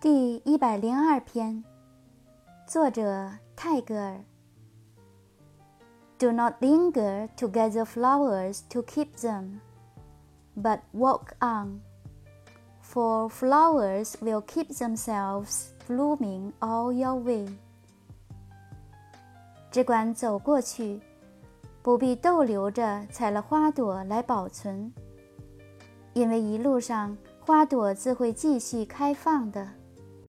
第一百零二篇，作者泰戈尔。Do not linger to gather flowers to keep them, but walk on, for flowers will keep themselves blooming all your way. 只管走过去，不必逗留着采了花朵来保存，因为一路上花朵自会继续开放的。